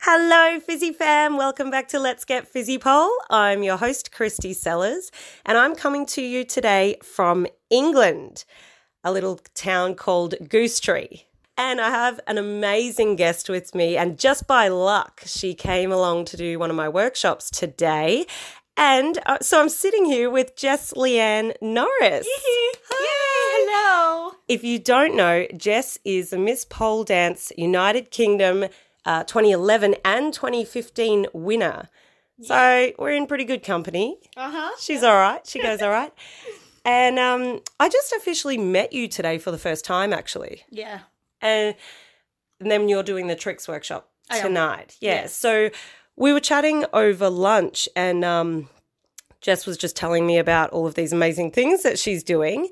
Hello, Fizzy fam. Welcome back to Let's Get Fizzy Pole. I'm your host, Christy Sellers, and I'm coming to you today from England, a little town called Goostrey. And I have an amazing guest with me, and just by luck, she came along to do one of my workshops today. And uh, so I'm sitting here with Jess Leanne Norris. hello. If you don't know, Jess is a Miss Pole Dance United Kingdom uh, 2011 and 2015 winner. So we're in pretty good company. Uh huh. She's all right. She goes all right. And um, I just officially met you today for the first time, actually. Yeah. And, and then you're doing the tricks workshop I am. tonight. Yeah. Yes. So we were chatting over lunch, and um, Jess was just telling me about all of these amazing things that she's doing.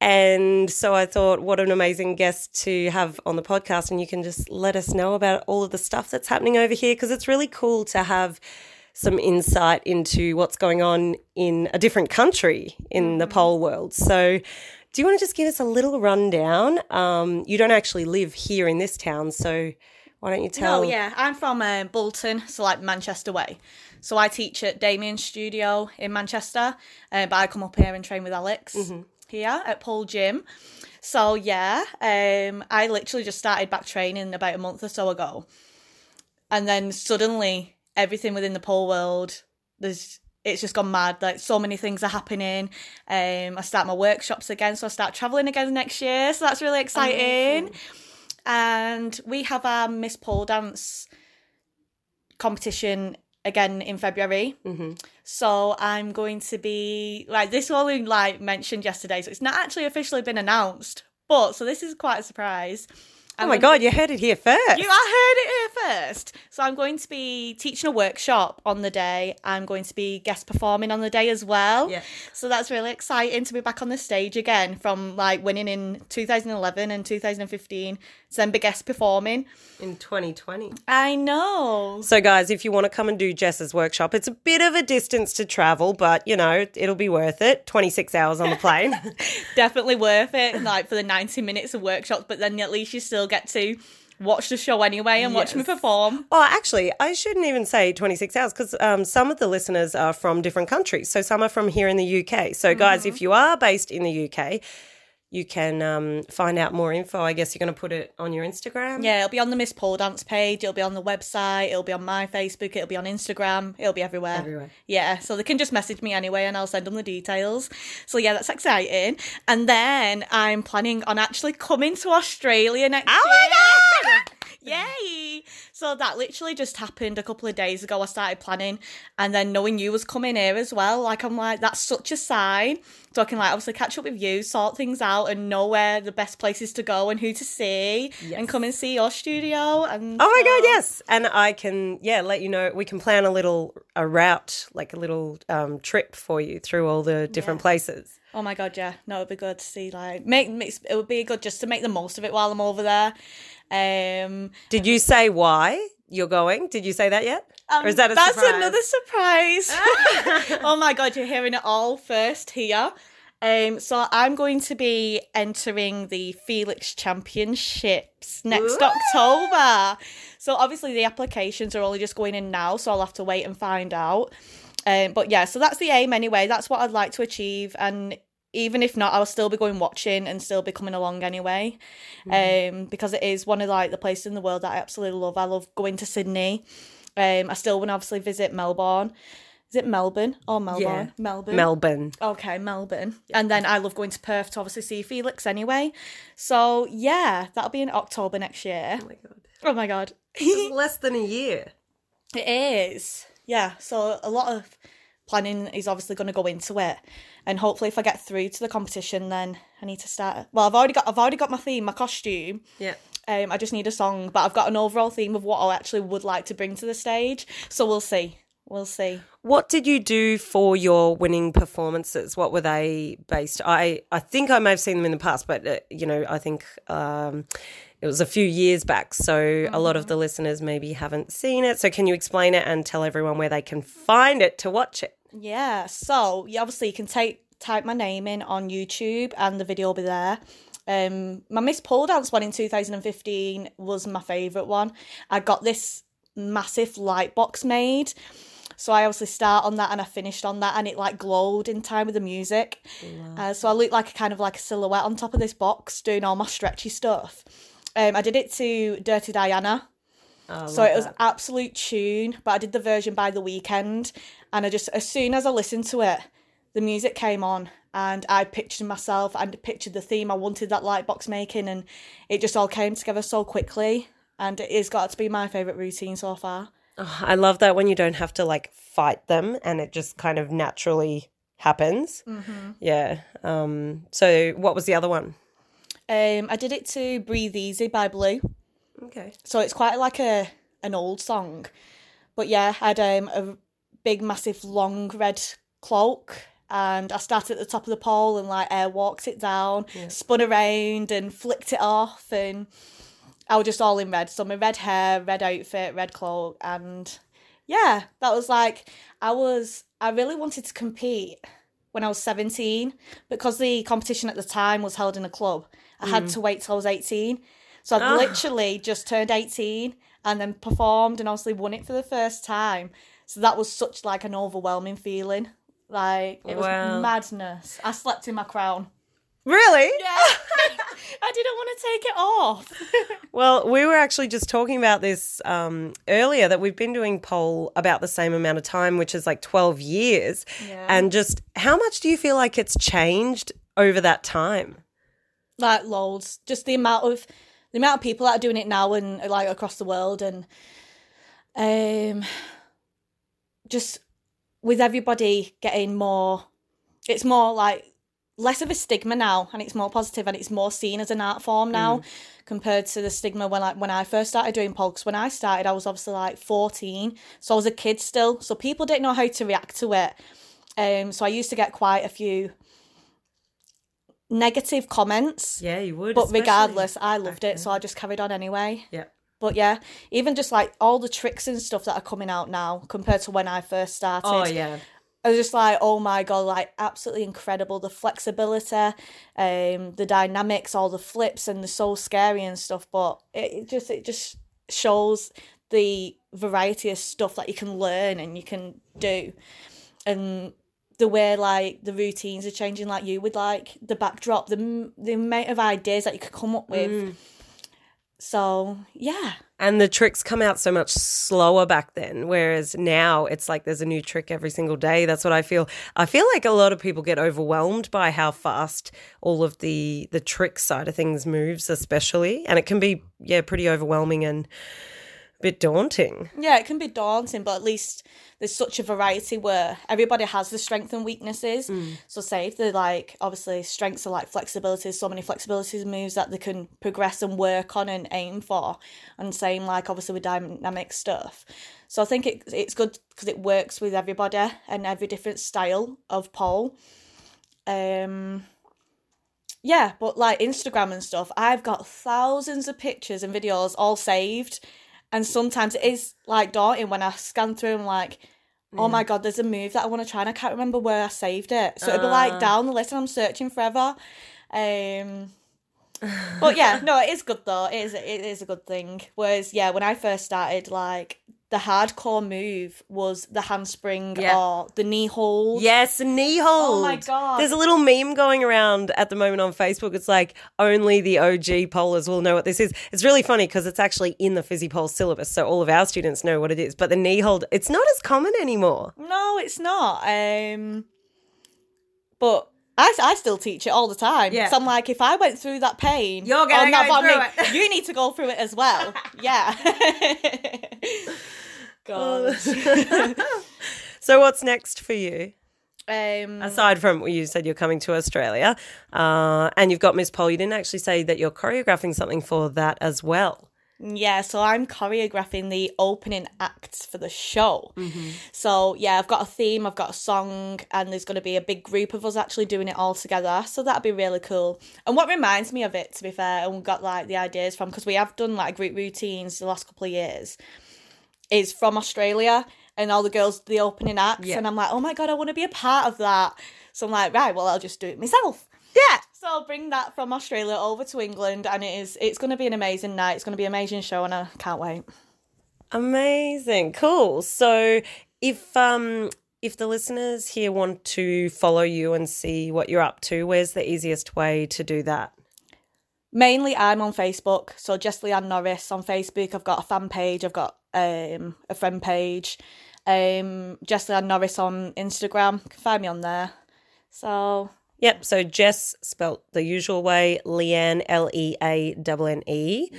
And so I thought, what an amazing guest to have on the podcast. And you can just let us know about all of the stuff that's happening over here because it's really cool to have some insight into what's going on in a different country in the pole world. So, do you want to just give us a little rundown? Um, you don't actually live here in this town, so why don't you tell? No, yeah. I'm from um, Bolton, so like Manchester way. So I teach at Damien's studio in Manchester, uh, but I come up here and train with Alex here at Pole Gym. So yeah, um, I literally just started back training about a month or so ago, and then suddenly everything within the pole world, there's it's just gone mad. Like so many things are happening. Um, I start my workshops again, so I start traveling again next year. So that's really exciting. And we have our Miss Pole Dance competition again in February. Mm-hmm. So I'm going to be like this. Only like mentioned yesterday, so it's not actually officially been announced. But so this is quite a surprise. Oh my God, you heard it here first. You, I heard it here first. So I'm going to be teaching a workshop on the day. I'm going to be guest performing on the day as well. Yeah. So that's really exciting to be back on the stage again from like winning in 2011 and 2015 to then be guest performing. in 2020. I know. So, guys, if you want to come and do Jess's workshop, it's a bit of a distance to travel, but you know, it'll be worth it. 26 hours on the plane. Definitely worth it, like for the 90 minutes of workshops, but then at least you still get to watch the show anyway and watch me perform. oh, actually, I shouldn't even say 26 hours because um, some of the listeners are from different countries. So, some are from here in the UK. So, guys, if you are based in the UK, you can um, find out more info. I guess you're going to put it on your Instagram. Yeah, it'll be on the Miss Pole Dance page, it'll be on the website, it'll be on my Facebook, it'll be on Instagram, it'll be everywhere. Everywhere. Yeah, so they can just message me anyway and I'll send them the details. So yeah, that's exciting. And then I'm planning on actually coming to Australia next Oh my year. Yay! So that literally just happened a couple of days ago. I started planning, and then knowing you was coming here as well, like I'm like, that's such a sign. So I can like obviously catch up with you, sort things out, and know where the best places to go and who to see, and come and see your studio. And Oh my so- god, yes. And I can yeah, let you know we can plan a little a route, like a little um trip for you through all the different places. Oh my god, yeah. No, it'd be good to see like make, makes it would be good just to make the most of it while I'm over there. Um, Did you say why you're going? Did you say that yet? or is that a Um, that's surprise? another surprise. oh my god, you're hearing it all first here. Um, so I'm going to be entering the Felix Championships next Ooh. October. So obviously the applications are only just going in now, so I'll have to wait and find out. Um, but yeah, so that's the aim anyway. That's what I'd like to achieve, and even if not, I'll still be going watching and still be coming along anyway. Um, because it is one of like the places in the world that I absolutely love. I love going to Sydney. Um, I still want to obviously visit Melbourne. Is it Melbourne or Melbourne? Melbourne. Melbourne. Okay, Melbourne. And then I love going to Perth to obviously see Felix anyway. So yeah, that'll be in October next year. Oh my god. Oh my god. Less than a year. It is. Yeah. So a lot of planning is obviously going to go into it, and hopefully, if I get through to the competition, then I need to start. Well, I've already got I've already got my theme, my costume. Yeah. Um, I just need a song, but I've got an overall theme of what I actually would like to bring to the stage. So we'll see. We'll see. What did you do for your winning performances? What were they based? I I think I may have seen them in the past, but uh, you know, I think um, it was a few years back, so a lot of the listeners maybe haven't seen it. So can you explain it and tell everyone where they can find it to watch it? Yeah, so yeah, obviously you can take type my name in on YouTube and the video will be there. Um, my Miss Pole Dance one in 2015 was my favourite one. I got this massive light box made. So I obviously start on that and I finished on that and it like glowed in time with the music. Uh, so I looked like a kind of like a silhouette on top of this box doing all my stretchy stuff. Um, I did it to Dirty Diana. Oh, So it was that. absolute tune, but I did the version by the Weeknd, and I just as soon as I listened to it, the music came on, and I pictured myself and pictured the theme I wanted that light box making, and it just all came together so quickly, and it has got to be my favorite routine so far. Oh, I love that when you don't have to like fight them and it just kind of naturally happens. Mm-hmm. Yeah. Um. So what was the other one? Um, I did it to "Breathe Easy" by Blue. Okay. So it's quite like a an old song. But yeah, I had um, a big, massive, long red cloak. And I started at the top of the pole and like air walked it down, spun around and flicked it off. And I was just all in red. So my red hair, red outfit, red cloak. And yeah, that was like, I was, I really wanted to compete when I was 17 because the competition at the time was held in a club. I had to wait till I was 18. So I Ah. literally just turned 18 and then performed and obviously won it for the first time. So that was such like an overwhelming feeling. Like it was Wow. madness. I slept in my crown. Really? Yeah. I didn't want to take it off. Well, we were actually just talking about this um, earlier that we've been doing pole about the same amount of time, which is like 12 years. Yeah. And just how much do you feel like it's changed over that time? Like loads. Just the amount of the amount of people that are doing it now and like across the world and um just with everybody getting more it's more like less of a stigma now and it's more positive and it's more seen as an art form now compared to the stigma when I when I first started doing 'cause when I started I was obviously like 14 so I was a kid still so people didn't know how to react to it. Um so I used to get quite a few negative comments Yeah, you would. but regardless, I loved it, so. I just carried on anyway. Yeah. But yeah, even just like all the tricks and stuff that are coming out now compared to when I first started. Oh, yeah. I was just like, oh my god, like absolutely incredible. The flexibility, um, the dynamics, all the flips, and the so scary and stuff. But it, it just it just shows the variety of stuff that you can learn and you can do, and the way like the routines are changing. Like you would like the backdrop, the the amount of ideas that you could come up with. Mm. So yeah, And the tricks come out so much slower back then, whereas now it's like there's a new trick every single day. That's what I feel. I feel like a lot of people get overwhelmed by how fast all of the the trick side of things moves, especially, and it can be yeah pretty overwhelming and bit daunting. Yeah, it can be daunting, but at least there's such a variety where everybody has the strengths and weaknesses. So say if they're like obviously strengths are like flexibilities, so many flexibilities moves that they can progress and work on and aim for. And same like obviously with dynamic stuff. So I think it it's good because it works with everybody and every different style of pole. Um yeah, but like Instagram and stuff, I've got thousands of pictures and videos all saved. And sometimes it is like daunting when I scan through and like, oh my god, there's a move that I want to try and I can't remember where I saved it. So it'll be like down the list and I'm searching forever. Um but yeah, no, it is good though. It is it is a good thing. Whereas yeah, when I first started, like the hardcore move was the handspring Yeah. or the knee hold. Yes, knee hold. Oh my God. There's a little meme going around at the moment on Facebook. It's like only the OG pollers will know what this is. It's really funny because it's actually in the Fizzy Pole syllabus, so all of our students know what it is. But the knee hold, it's not as common anymore. No, it's not. Um, but I, I still teach it all the time. Yeah. So I'm like, if I went through that pain, You're gonna oh, no, go but I through mean, you need to go through it as well. yeah. God. So what's next for you? um, Aside from well, you said you're coming to Australia, uh, and you've got Miss Pole, you didn't actually say that you're choreographing something for that as well. Yeah, so I'm choreographing the opening acts for the show. So yeah, I've got a theme, I've got a song, and there's going to be a big group of us actually doing it all together. So that'd be really cool. And what reminds me of it, to be fair, and we got like the ideas from because we have done like group routines the last couple of years, is from Australia and all the girls the opening acts, Yeah. and I'm like, oh my god, I want to be a part of that. So I'm like, right, well, I'll just do it myself. Yeah. So I'll bring that from Australia over to England, and it is it's going to be an amazing night. It's going to be an amazing show, and I can't wait. Amazing. Cool. So if um if the listeners here want to follow you and see what you're up to, where's the easiest way to do that? Mainly, I'm on Facebook, so just Leanne Norris on Facebook. I've got a fan page. I've got um, a friend page. Um, Jess Leanne Norris on Instagram. You can find me on there. So Yep. So Jess spelt the usual way, Leanne L E A N N E,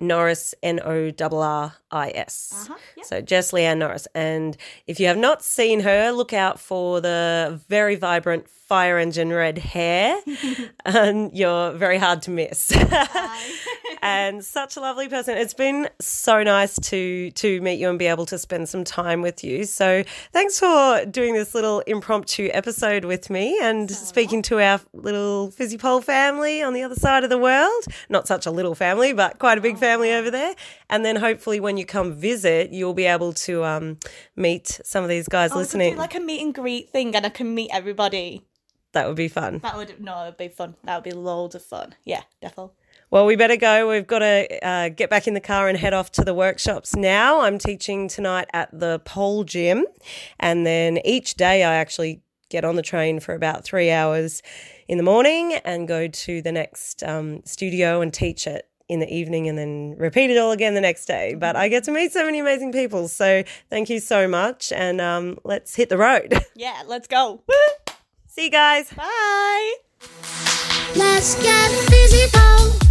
Norris N O R R I S. Uh-huh. So Jess Leanne Norris. And if you have not seen her, look out for the very vibrant fire engine red hair, and you're very hard to miss. and such a lovely person. It's been so nice to to meet you and be able to spend some time with you. So thanks for doing this little impromptu episode with me and speaking to our little Fizzy Pole family on the other side of the world. Not such a little family, but quite a big family over there. And then hopefully when you come visit, you'll be able to um, meet some of these guys could listening. like a meet and greet thing, and I can meet everybody. that would be fun. That would no, it'd be fun. That would be loads of fun. Yeah, definitely. Well, we better go. We've got to uh, get back in the car and head off to the workshops now. I'm teaching tonight at the pole gym, and then each day I actually get on the train for about three hours in the morning and go to the next um, studio and teach it in the evening and then repeat it all again the next day. But I get to meet so many amazing people. So thank you so much. And um, let's hit the road. Yeah, let's go. See you guys. Bye. Let's get fizzy pole.